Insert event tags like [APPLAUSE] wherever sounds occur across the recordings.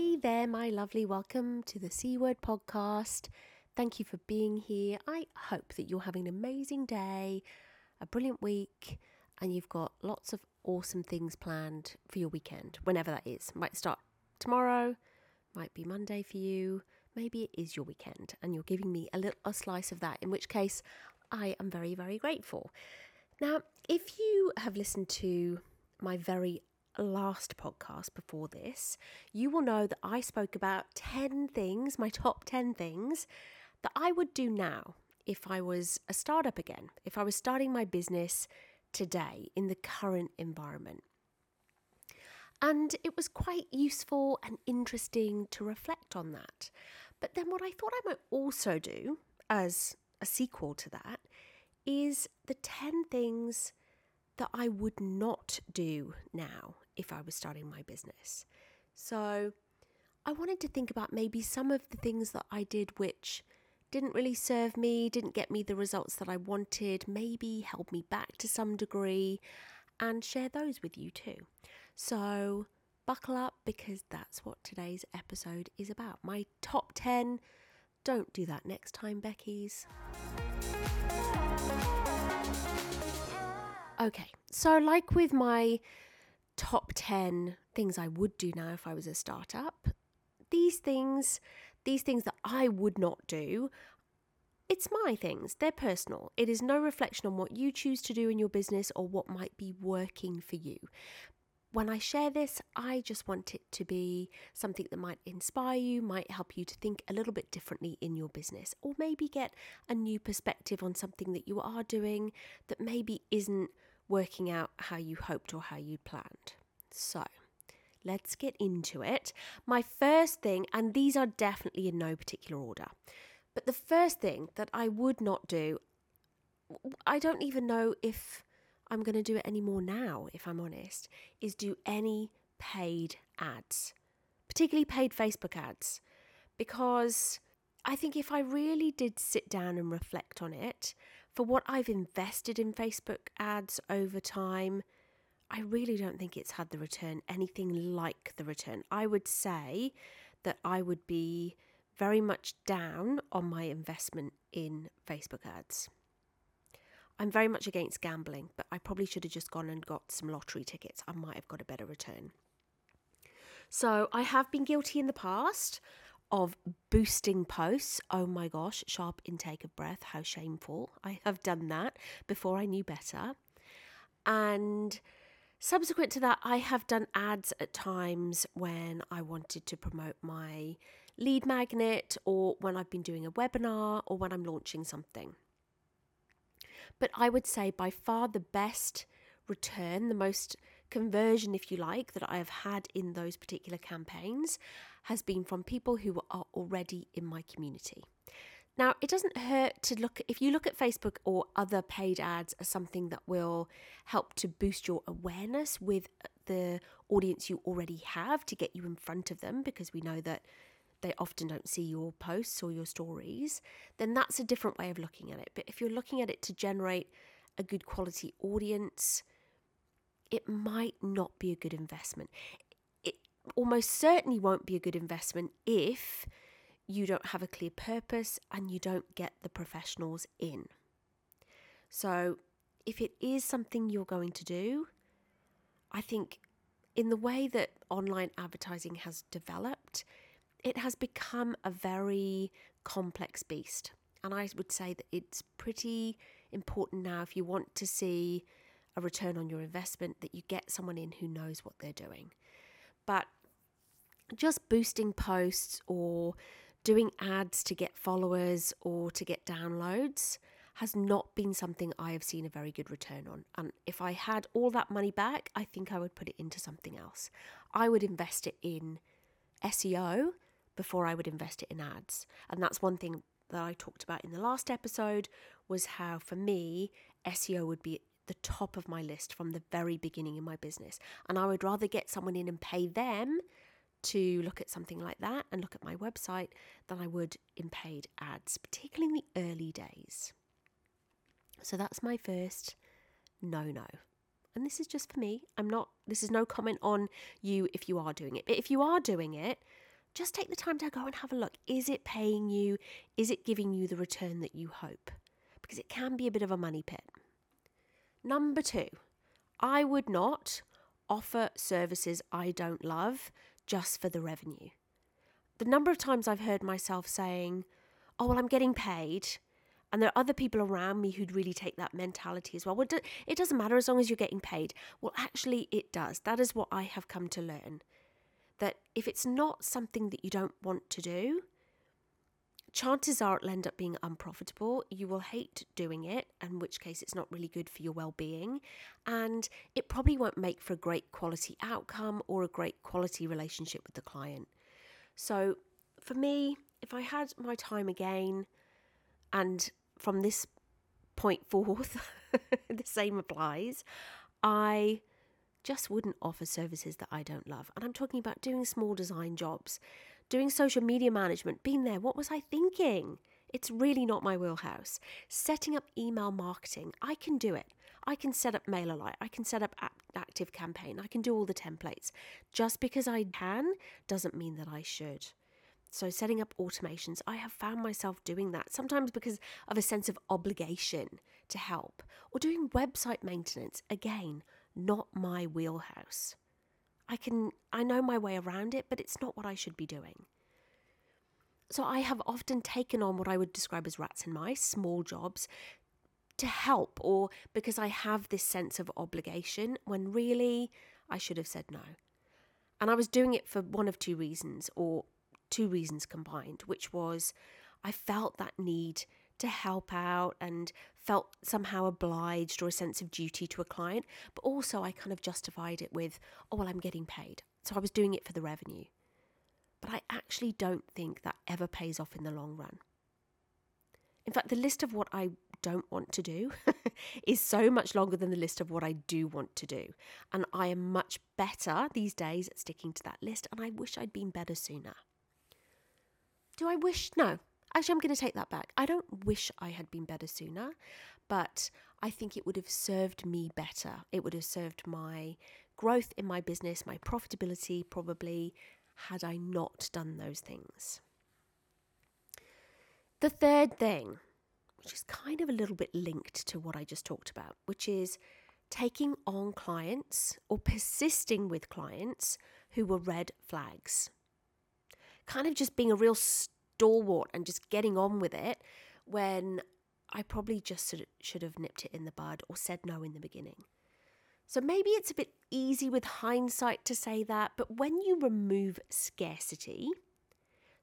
Hey there, my lovely. Welcome to the C Word podcast. Thank you for being here. I hope that you're having an amazing day, a brilliant week, and you've got lots of awesome things planned for your weekend, whenever that is. Might start tomorrow, might be Monday for you, maybe it is your weekend, and you're giving me a little a slice of that, in which case I am very, very grateful. Now, if you have listened to my very last podcast before this, you will know that I spoke about 10 things, my top 10 things that I would do now if I was a startup again, if I was starting my business today in the current environment. And it was quite useful and interesting to reflect on that. But then, what I thought I might also do as a sequel to that is the 10 things that I would not do now if I was starting my business. So I wanted to think about maybe some of the things that I did which didn't really serve me, didn't get me the results that I wanted, maybe held me back to some degree, and share those with you too. So buckle up because that's what today's episode is about. My top 10. Don't do that next time, Becky's. Okay, so like with my top 10 things I would do now if I was a startup, these things, these things that I would not do, it's my things. They're personal. It is no reflection on what you choose to do in your business or what might be working for you. When I share this, I just want it to be something that might inspire you, might help you to think a little bit differently in your business, or maybe get a new perspective on something that you are doing that maybe isn't working out how you hoped or how you planned. So, let's get into it. My first thing, and these are definitely in no particular order, but the first thing that I would not do, I don't even know if I'm going to do it anymore now, if I'm honest, is do any paid ads, particularly paid Facebook ads, because I think if I really did sit down and reflect on it, for what I've invested in Facebook ads over time, I really don't think it's had the return anything like the return. I would say that I would be very much down on my investment in Facebook ads. I'm very much against gambling, but I probably should have just gone and got some lottery tickets. I might have got a better return. So I have been guilty in the past of boosting posts. Oh my gosh, sharp intake of breath, how shameful. [LAUGHS] I have done that before I knew better. And subsequent to that, I have done ads at times when I wanted to promote my lead magnet or when I've been doing a webinar or when I'm launching something. But I would say by far the best return, the most conversion, if you like, that I have had in those particular campaigns has been from people who are already in my community. Now, it doesn't hurt to look, if you look at Facebook or other paid ads as something that will help to boost your awareness with uh, the audience you already have to get you in front of them, because we know that they often don't see your posts or your stories, then that's a different way of looking at it. But if you're looking at it to generate a good quality audience, it might not be a good investment. It almost certainly won't be a good investment if you don't have a clear purpose and you don't get the professionals in. So, if it is something you're going to do, I think in the way that online advertising has developed, it has become a very complex beast. And I would say that it's pretty important now if you want to see a return on your investment that you get someone in who knows what they're doing. But just boosting posts or doing ads to get followers or to get downloads has not been something I have seen a very good return on. And if I had all that money back, I think I would put it into something else. I would invest it in SEO before I would invest it in ads. And that's one thing that I talked about in the last episode was how for me SEO would be the top of my list from the very beginning in my business. And I would rather get someone in and pay them to look at something like that and look at my website than I would in paid ads, particularly in the early days. So that's my first no no. And this is just for me. I'm not, this is no comment on you if you are doing it. But if you are doing it, just take the time to go and have a look. Is it paying you? Is it giving you the return that you hope? Because it can be a bit of a money pit. Number two, I would not offer services I don't love just for the revenue. The number of times I've heard myself saying, Oh, well, I'm getting paid. And there are other people around me who'd really take that mentality as well. well it doesn't matter as long as you're getting paid. Well, actually, it does. That is what I have come to learn that if it's not something that you don't want to do, chances are it'll end up being unprofitable. You will hate doing it, in which case it's not really good for your well being. And it probably won't make for a great quality outcome or a great quality relationship with the client. So, for me, if I had my time again, and from this point forth, [LAUGHS] the same applies, I just wouldn't offer services that I don't love. And I'm talking about doing small design jobs, doing social media management, being there. What was I thinking? It's really not my wheelhouse. Setting up email marketing, I can do it. I can set up MailerLite, I can set up Active Campaign, I can do all the templates. Just because I can doesn't mean that I should. So, setting up automations, I have found myself doing that sometimes because of a sense of obligation to help, or doing website maintenance. Again, not my wheelhouse. I can I know my way around it, but it's not what I should be doing. So I have often taken on what I would describe as rats and mice, small jobs to help or because I have this sense of obligation when really I should have said no. And I was doing it for one of two reasons or two reasons combined, which was I felt that need to help out and felt somehow obliged or a sense of duty to a client. But also, I kind of justified it with, oh, well, I'm getting paid. So I was doing it for the revenue. But I actually don't think that ever pays off in the long run. In fact, the list of what I don't want to do [LAUGHS] is so much longer than the list of what I do want to do. And I am much better these days at sticking to that list, and I wish I'd been better sooner. Do I wish? No, Actually, I'm going to take that back. I don't wish I had been better sooner, but I think it would have served me better. It would have served my growth in my business, my profitability, probably, had I not done those things. The third thing, which is kind of a little bit linked to what I just talked about, which is taking on clients or persisting with clients who were red flags. Kind of just being a real stalwart and just getting on with it when I probably just should have nipped it in the bud or said no in the beginning. So maybe it's a bit easy with hindsight to say that, but when you remove scarcity,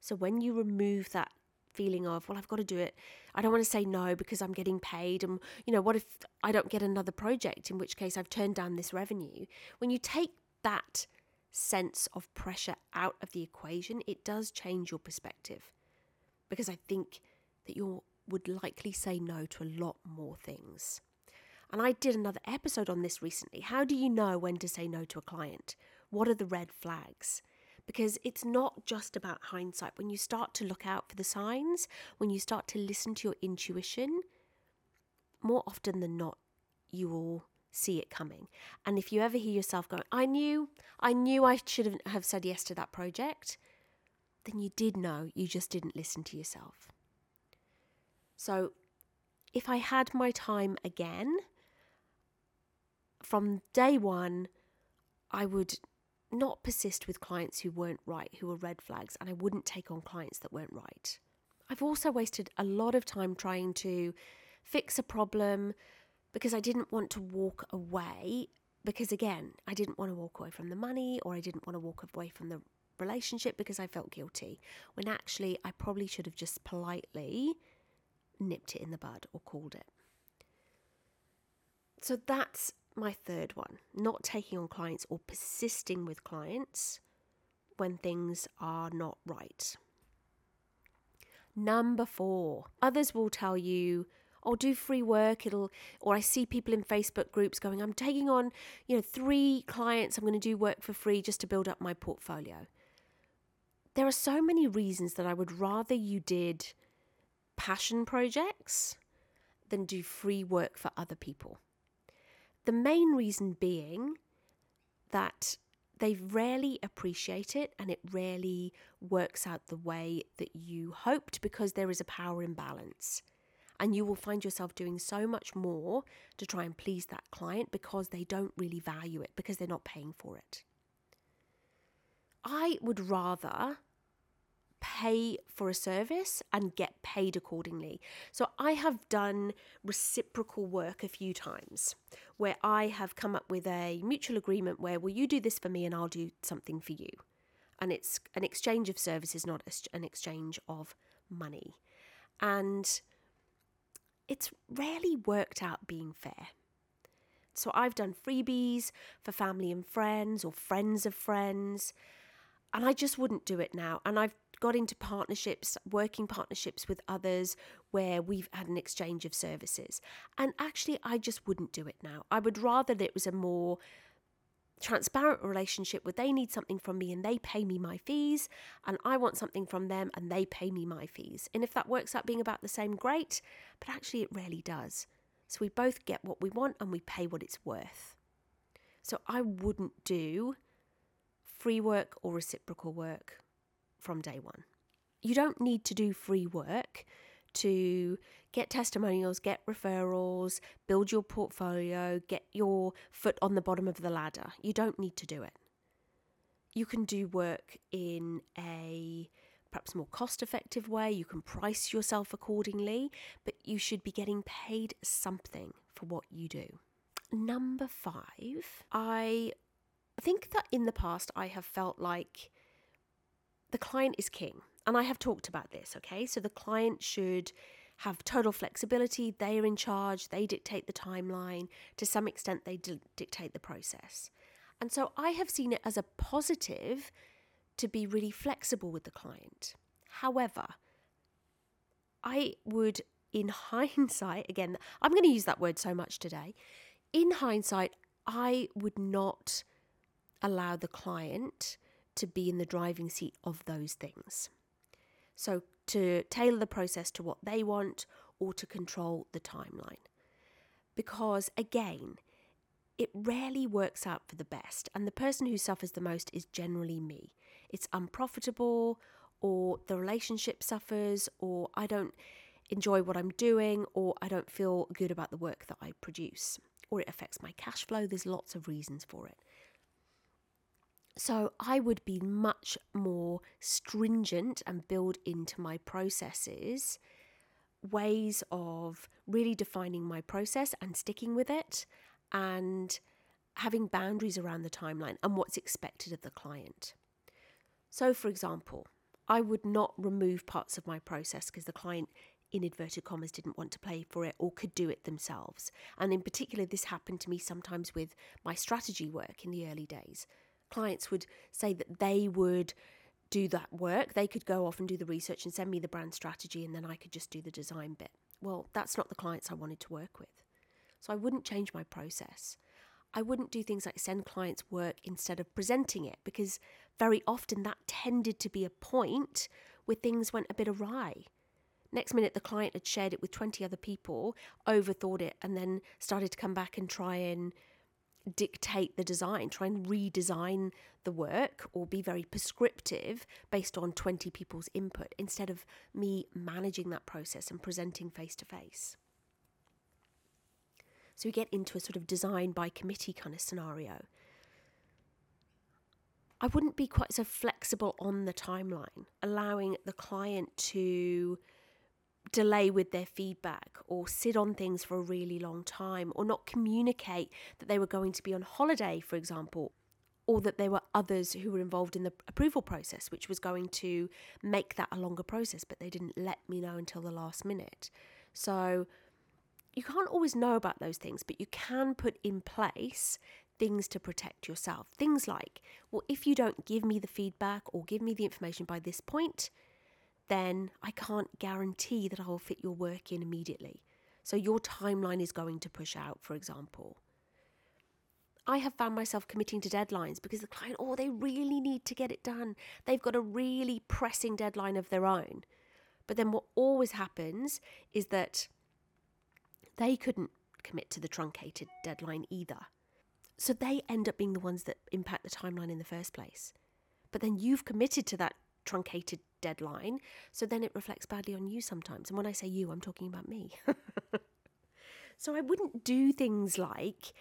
so when you remove that feeling of, well, I've got to do it, I don't want to say no because I'm getting paid, and you know, what if I don't get another project, in which case I've turned down this revenue? When you take that sense of pressure out of the equation, it does change your perspective because I think that you would likely say no to a lot more things. And I did another episode on this recently. How do you know when to say no to a client? What are the red flags? Because it's not just about hindsight. When you start to look out for the signs, when you start to listen to your intuition, more often than not, you will see it coming. And if you ever hear yourself going, I knew, I knew I should have said yes to that project, then you did know, you just didn't listen to yourself. So, if I had my time again, from day one, I would not persist with clients who weren't right, who were red flags, and I wouldn't take on clients that weren't right. I've also wasted a lot of time trying to fix a problem because I didn't want to walk away. Because again, I didn't want to walk away from the money or I didn't want to walk away from the relationship because I felt guilty, when actually I probably should have just politely nipped it in the bud or called it. So that's my third one not taking on clients or persisting with clients when things are not right. Number four, others will tell you, oh, do free work. It'll, or I see people in Facebook groups going, I'm taking on, you know, three clients. I'm going to do work for free just to build up my portfolio. There are so many reasons that I would rather you did passion projects than do free work for other people. The main reason being that they rarely appreciate it and it rarely works out the way that you hoped because there is a power imbalance. And you will find yourself doing so much more to try and please that client because they don't really value it, because they're not paying for it. I would rather pay for a service and get paid accordingly. So I have done reciprocal work a few times where I have come up with a mutual agreement where, will you do this for me and I'll do something for you? And it's an exchange of services, not an exchange of money. And it's rarely worked out being fair. So I've done freebies for family and friends or friends of friends, and I just wouldn't do it now. And I've got into partnerships, working partnerships with others where we've had an exchange of services. And actually, I just wouldn't do it now. I would rather that it was a more transparent relationship where they need something from me and they pay me my fees, and I want something from them and they pay me my fees. And if that works out being about the same, great, but actually, it rarely does. So we both get what we want and we pay what it's worth. So I wouldn't do free work or reciprocal work from day one. You don't need to do free work to get testimonials, get referrals, build your portfolio, get your foot on the bottom of the ladder. You don't need to do it. You can do work in a perhaps more cost effective way. You can price yourself accordingly, but you should be getting paid something for what you do. Number five, I think that in the past I have felt like the client is king. And I have talked about this, okay? So the client should have total flexibility. They are in charge, they dictate the timeline. To some extent, they d- dictate the process. And so I have seen it as a positive to be really flexible with the client. However, I would, in [LAUGHS] hindsight, again, I'm going to use that word so much today. In hindsight, I would not allow the client to be in the driving seat of those things. So, to tailor the process to what they want or to control the timeline. Because again, it rarely works out for the best, and the person who suffers the most is generally me. It's unprofitable, or the relationship suffers, or I don't enjoy what I'm doing, or I don't feel good about the work that I produce, or it affects my cash flow. There's lots of reasons for it. So I would be much more stringent and build into my processes ways of really defining my process and sticking with it and having boundaries around the timeline and what's expected of the client. So, for example, I would not remove parts of my process because the client, in inverted commas, didn't want to pay for it or could do it themselves. And in particular, this happened to me sometimes with my strategy work in the early days clients would say that they would do that work. They could go off and do the research and send me the brand strategy, and then I could just do the design bit. Well, that's not the clients I wanted to work with. So I wouldn't change my process. I wouldn't do things like send clients work instead of presenting it because very often that tended to be a point where things went a bit awry. Next minute, the client had shared it with 20 other people, overthought it, and then started to come back and try and dictate the design, try and redesign the work or be very prescriptive based on 20 people's input instead of me managing that process and presenting face to face. So we get into a sort of design by committee kind of scenario. I wouldn't be quite so flexible on the timeline, allowing the client to delay with their feedback or sit on things for a really long time or not communicate that they were going to be on holiday, for example, or that there were others who were involved in the approval process, which was going to make that a longer process, but they didn't let me know until the last minute. So you can't always know about those things, but you can put in place things to protect yourself. Things like, well, if you don't give me the feedback or give me the information by this point, then I can't guarantee that I will fit your work in immediately. So your timeline is going to push out, for example. I have found myself committing to deadlines because the client, oh, they really need to get it done. They've got a really pressing deadline of their own. But then what always happens is that they couldn't commit to the truncated deadline either. So they end up being the ones that impact the timeline in the first place. But then you've committed to that truncated deadline, so then it reflects badly on you sometimes. And when I say you, I'm talking about me. [LAUGHS] so I wouldn't do things like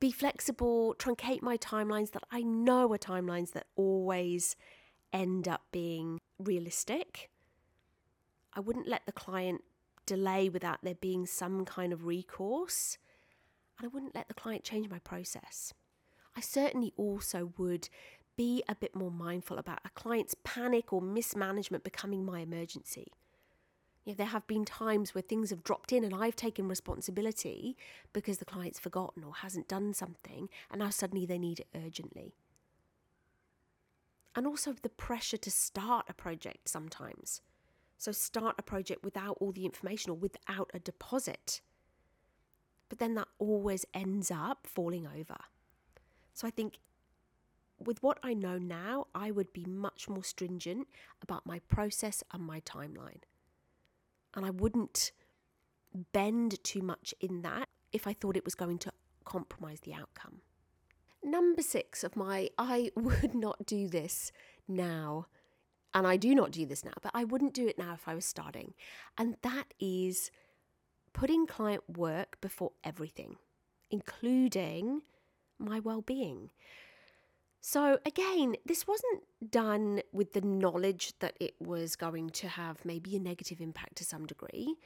be flexible, truncate my timelines that I know are timelines that always end up being realistic. I wouldn't let the client delay without there being some kind of recourse. And I wouldn't let the client change my process. I certainly also would be a bit more mindful about a client's panic or mismanagement becoming my emergency. You know, there have been times where things have dropped in and I've taken responsibility because the client's forgotten or hasn't done something, and now suddenly they need it urgently. And also the pressure to start a project sometimes. So, start a project without all the information or without a deposit. But then that always ends up falling over. So, I think with what I know now, I would be much more stringent about my process and my timeline. And I wouldn't bend too much in that if I thought it was going to compromise the outcome. Number six of my I [LAUGHS] would not do this now and I do not do this now, but I wouldn't do it now if I was starting. And that is putting client work before everything, including my well being. So, again, this wasn't done with the knowledge that it was going to have maybe a negative impact to some degree.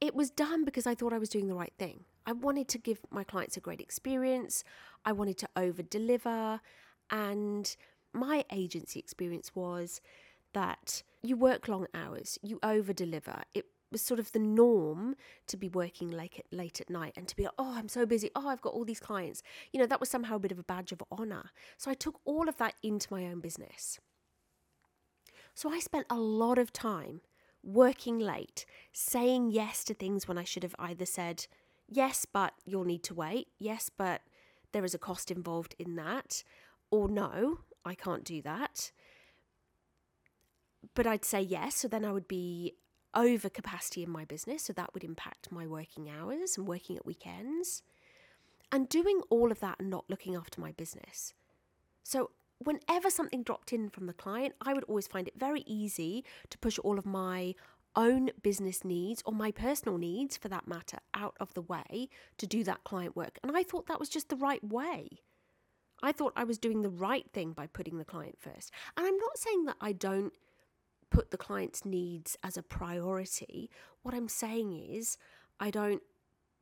It was done because I thought I was doing the right thing. I wanted to give my clients a great experience, I wanted to over deliver, and my agency experience was that you work long hours, you over deliver. It was sort of the norm to be working late at, late at night and to be like, oh, I'm so busy. Oh, I've got all these clients. You know, that was somehow a bit of a badge of honor. So I took all of that into my own business. So I spent a lot of time working late, saying yes to things when I should have either said, yes, but you'll need to wait. Yes, but there is a cost involved in that. Or no, I can't do that. But I'd say yes. So then I would be over capacity in my business. So that would impact my working hours and working at weekends. And doing all of that and not looking after my business. So whenever something dropped in from the client, I would always find it very easy to push all of my own business needs or my personal needs for that matter out of the way to do that client work. And I thought that was just the right way. I thought I was doing the right thing by putting the client first. And I'm not saying that I don't put the client's needs as a priority. What I'm saying is, I don't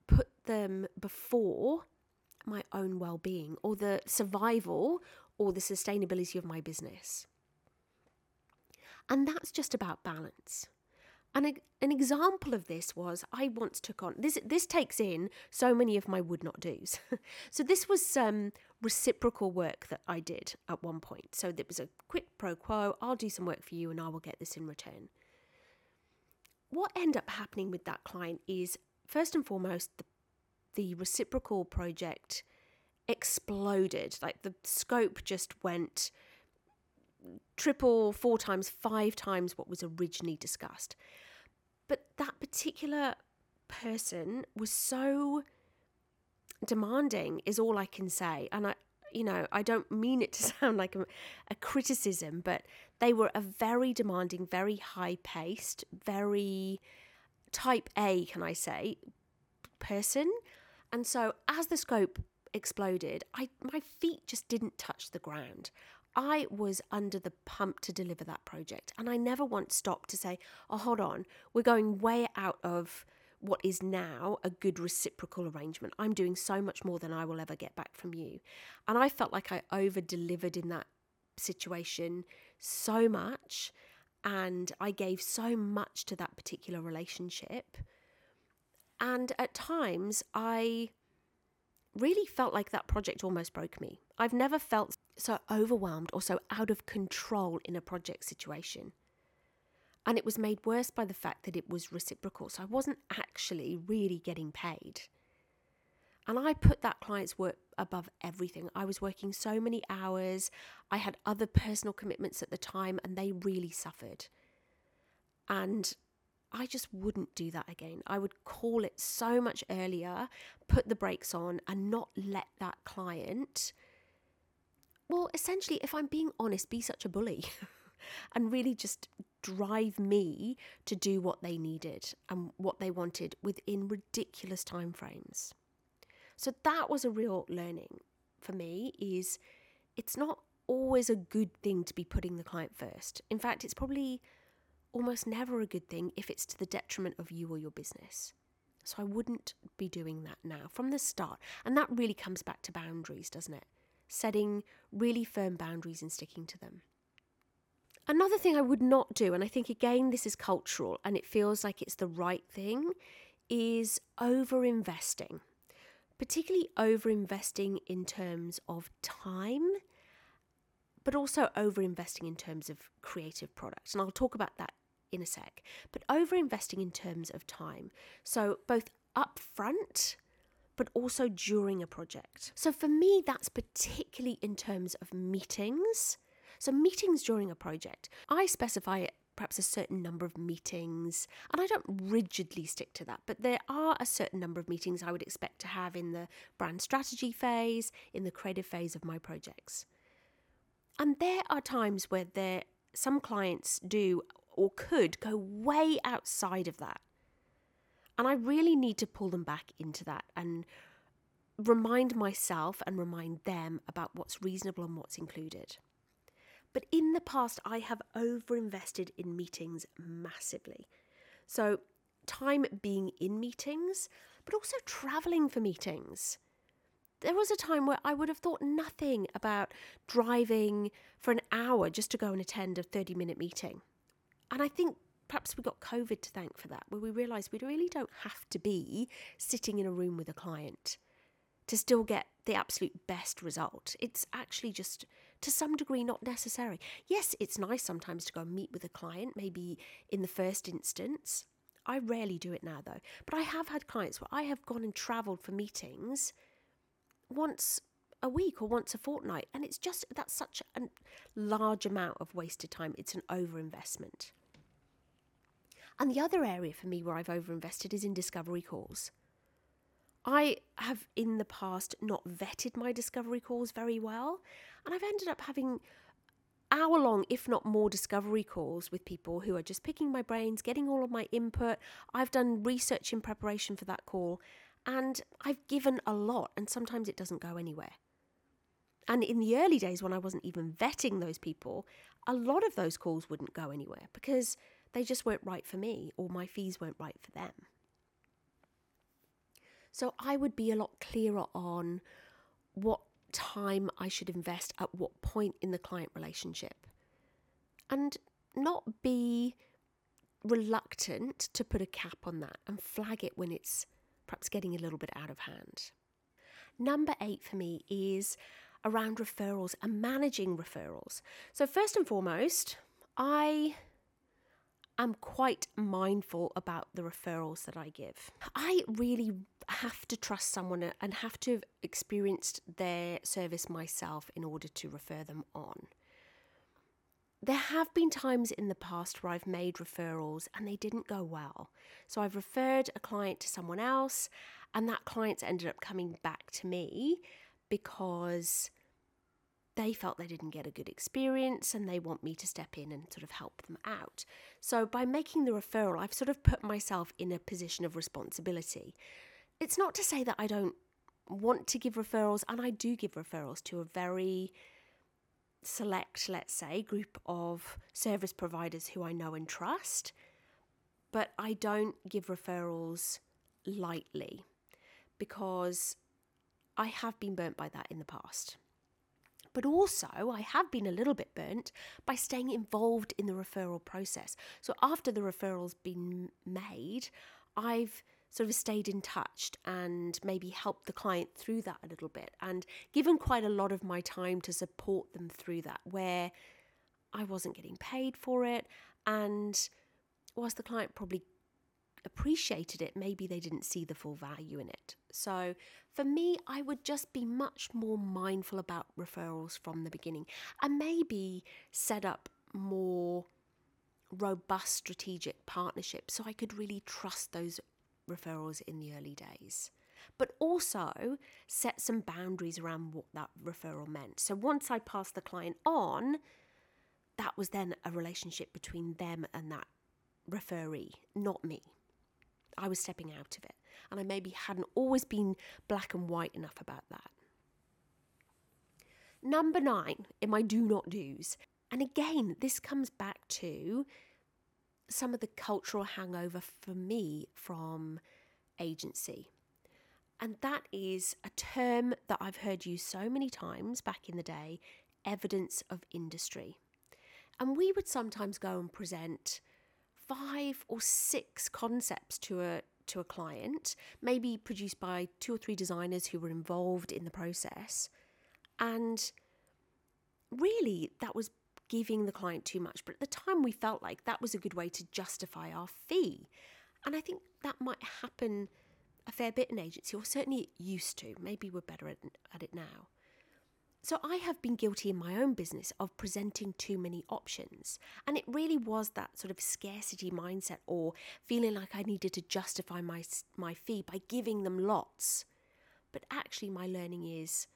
put them before my own well being or the survival or the sustainability of my business. And that's just about balance. And an example of this was I once took on this. This takes in so many of my would not do's. [LAUGHS] so this was um, reciprocal work that I did at one point. So there was a quid pro quo. I'll do some work for you, and I will get this in return. What ended up happening with that client is first and foremost the, the reciprocal project exploded. Like the scope just went triple, four times, five times what was originally discussed. But that particular person was so demanding, is all I can say. And I, you know, I don't mean it to [LAUGHS] sound like a, a criticism, but they were a very demanding, very high paced, very type A, can I say, person. And so as the scope exploded, I my feet just didn't touch the ground. I was under the pump to deliver that project. And I never once stopped to say, oh, hold on, we're going way out of what is now a good reciprocal arrangement. I'm doing so much more than I will ever get back from you. And I felt like I over delivered in that situation so much. And I gave so much to that particular relationship. And at times, I really felt like that project almost broke me. I've never felt so overwhelmed or so out of control in a project situation. And it was made worse by the fact that it was reciprocal. So I wasn't actually really getting paid. And I put that client's work above everything. I was working so many hours. I had other personal commitments at the time, and they really suffered. And I just wouldn't do that again. I would call it so much earlier, put the brakes on, and not let that client, well, essentially, if I'm being honest, be such a bully [LAUGHS] and really just drive me to do what they needed and what they wanted within ridiculous timeframes. So that was a real learning for me is it's not always a good thing to be putting the client first. In fact, it's probably almost never a good thing if it's to the detriment of you or your business. So I wouldn't be doing that now from the start. And that really comes back to boundaries, doesn't it? Setting really firm boundaries and sticking to them. Another thing I would not do, and I think again this is cultural and it feels like it's the right thing, is over investing particularly over investing in terms of time, but also over investing in terms of creative products. And I'll talk about that in a sec. But over investing in terms of time. So both upfront, but also during a project. So for me, that's particularly in terms of meetings. So, meetings during a project, I specify perhaps a certain number of meetings. And I don't rigidly stick to that, but there are a certain number of meetings I would expect to have in the brand strategy phase, in the creative phase of my projects. And there are times where there some clients do or could go way outside of that. And I really need to pull them back into that and remind myself and remind them about what's reasonable and what's included. But in the past, I have overinvested in meetings massively. So, time being in meetings, but also traveling for meetings. There was a time where I would have thought nothing about driving for an hour just to go and attend a 30 minute meeting. And I think perhaps we got COVID to thank for that, where we realised we really don't have to be sitting in a room with a client to still get the absolute best result. It's actually just to some degree not necessary. Yes, it's nice sometimes to go and meet with a client, maybe in the first instance. I rarely do it now though, but I have had clients where I have gone and travelled for meetings once a week or once a fortnight, and it's just that's such a large amount of wasted time. It's an overinvestment. And the other area for me where I've overinvested is in discovery calls. I have in the past not vetted my discovery calls very well, and I've ended up having hour long, if not more, discovery calls with people who are just picking my brains, getting all of my input. I've done research in preparation for that call, and I've given a lot, and sometimes it doesn't go anywhere. And in the early days, when I wasn't even vetting those people, a lot of those calls wouldn't go anywhere because they just weren't right for me or my fees weren't right for them. So I would be a lot clearer on what time I should invest at what point in the client relationship and not be reluctant to put a cap on that and flag it when it's perhaps getting a little bit out of hand. Number eight for me is around referrals and managing referrals. So, first and foremost, I am quite mindful about the referrals that I give. I really have to trust someone and have to have experienced their service myself in order to refer them on. There have been times in the past where I've made referrals and they didn't go well. So I've referred a client to someone else, and that client's ended up coming back to me because they felt they didn't get a good experience and they want me to step in and sort of help them out. So by making the referral, I've sort of put myself in a position of responsibility. It's not to say that I don't want to give referrals, and I do give referrals to a very select, let's say, group of service providers who I know and trust, but I don't give referrals lightly because I have been burnt by that in the past. But also, I have been a little bit burnt by staying involved in the referral process. So, after the referral's been made, I've sort of stayed in touch and maybe helped the client through that a little bit and given quite a lot of my time to support them through that where I wasn't getting paid for it and whilst the client probably appreciated it, maybe they didn't see the full value in it. So for me, I would just be much more mindful about referrals from the beginning and maybe set up more robust strategic partnerships so I could really trust those referrals in the early days. But also set some boundaries around what that referral meant. So once I passed the client on, that was then a relationship between them and that referee, not me. I was stepping out of it. And I maybe hadn't always been black and white enough about that. Number nine in my do not do's. And again, this comes back to some of the cultural hangover for me from agency. And that is a term that I've heard used so many times back in the day evidence of industry. And we would sometimes go and present five or six concepts to a to a client, maybe produced by two or three designers who were involved in the process. And really that was giving the client too much. But at the time we felt like that was a good way to justify our fee. And I think that might happen a fair bit in agency, or certainly it used to. Maybe we're better at, at it now. So I have been guilty in my own business of presenting too many options. And it really was that sort of scarcity mindset or feeling like I needed to justify my, my fee by giving them lots. But actually, my learning is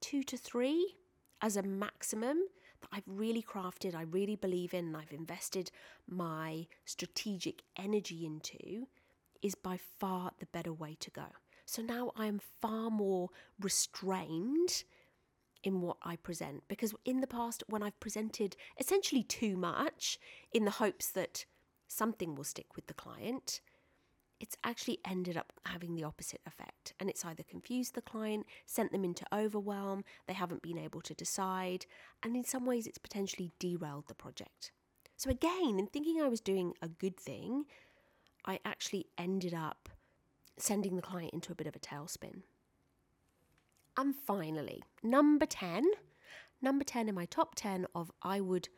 two to three as a maximum that I've really crafted, I really believe in, and I've invested my strategic energy into is by far the better way to go. So now I am far more restrained in what I present. Because in the past, when I've presented essentially too much in the hopes that something will stick with the client, it's actually ended up having the opposite effect. And it's either confused the client, sent them into overwhelm, they haven't been able to decide, and in some ways, it's potentially derailed the project. So, again, in thinking I was doing a good thing, I actually ended up sending the client into a bit of a tailspin. And finally, number 10. Number 10 in my top 10 of I would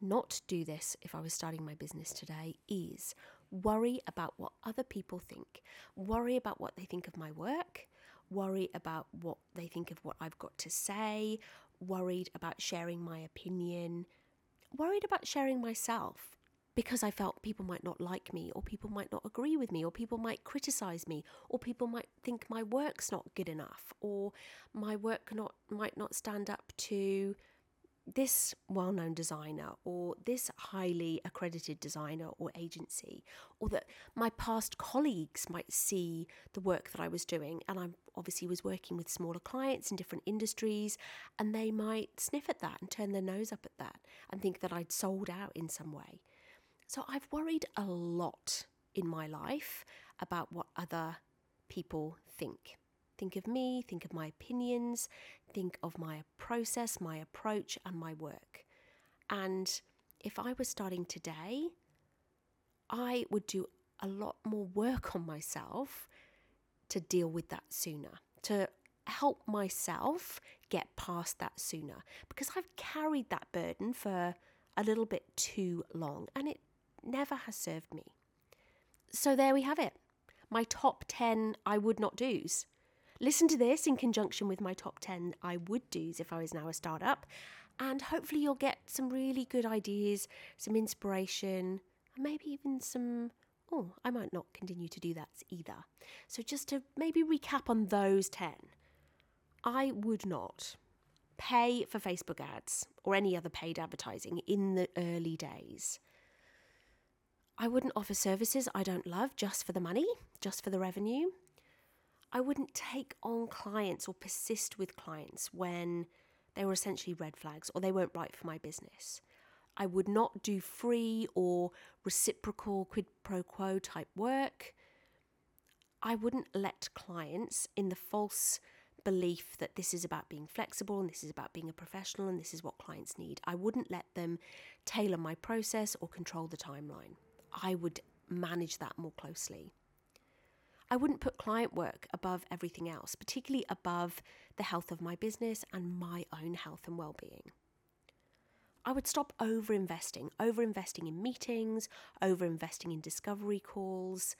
not do this if I was starting my business today is worry about what other people think. Worry about what they think of my work. Worry about what they think of what I've got to say. Worried about sharing my opinion. Worried about sharing myself because I felt people might not like me, or people might not agree with me, or people might criticize me, or people might think my work's not good enough, or my work not might not stand up to this well known designer or this highly accredited designer or agency, or that my past colleagues might see the work that I was doing. And I obviously was working with smaller clients in different industries, and they might sniff at that and turn their nose up at that and think that I'd sold out in some way. So I've worried a lot in my life about what other people think. Think of me, think of my opinions, think of my process, my approach, and my work. And if I was starting today, I would do a lot more work on myself to deal with that sooner, to help myself get past that sooner, because I've carried that burden for a little bit too long and it never has served me. So there we have it my top 10 I would not do's. Listen to this in conjunction with my top 10 I would do's if I was now a startup, and hopefully you'll get some really good ideas, some inspiration, and maybe even some. Oh, I might not continue to do that either. So, just to maybe recap on those 10, I would not pay for Facebook ads or any other paid advertising in the early days. I wouldn't offer services I don't love just for the money, just for the revenue. I wouldn't take on clients or persist with clients when they were essentially red flags or they weren't right for my business. I would not do free or reciprocal quid pro quo type work. I wouldn't let clients in the false belief that this is about being flexible and this is about being a professional and this is what clients need. I wouldn't let them tailor my process or control the timeline. I would manage that more closely. I wouldn't put client work above everything else, particularly above the health of my business and my own health and well being. I would stop over investing, over investing in meetings, over investing in discovery calls,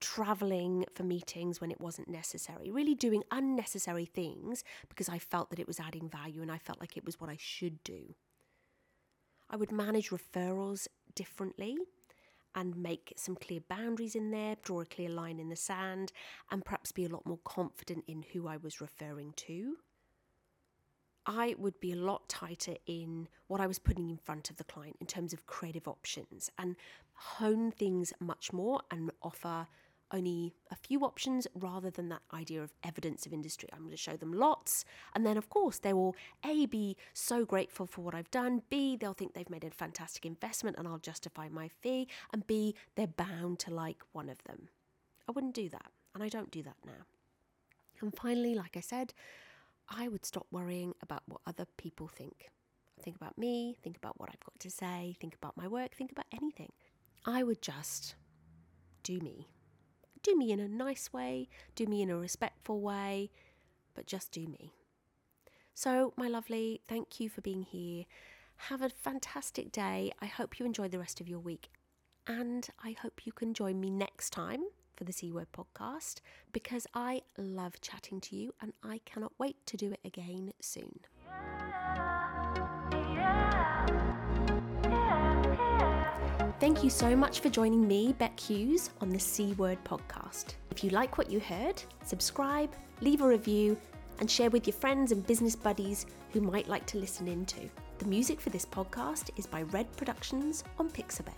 traveling for meetings when it wasn't necessary, really doing unnecessary things because I felt that it was adding value and I felt like it was what I should do. I would manage referrals differently and make some clear boundaries in there, draw a clear line in the sand, and perhaps be a lot more confident in who I was referring to. I would be a lot tighter in what I was putting in front of the client in terms of creative options and hone things much more and offer only a few options rather than that idea of evidence of industry. I'm going to show them lots. And then, of course, they will A, be so grateful for what I've done, B, they'll think they've made a fantastic investment and I'll justify my fee, and B, they're bound to like one of them. I wouldn't do that, and I don't do that now. And finally, like I said, I would stop worrying about what other people think. Think about me, think about what I've got to say, think about my work, think about anything. I would just do me do me in a nice way, do me in a respectful way, but just do me. So, my lovely, thank you for being here. Have a fantastic day. I hope you enjoy the rest of your week. And I hope you can join me next time for the C Word podcast because I love chatting to you and I cannot wait to do it again soon. Thank you so much for joining me, Bec Hughes, on the C Word podcast. If you like what you heard, subscribe, leave a review, and share with your friends and business buddies who might like to listen in too. The music for this podcast is by Red Productions on Pixabay.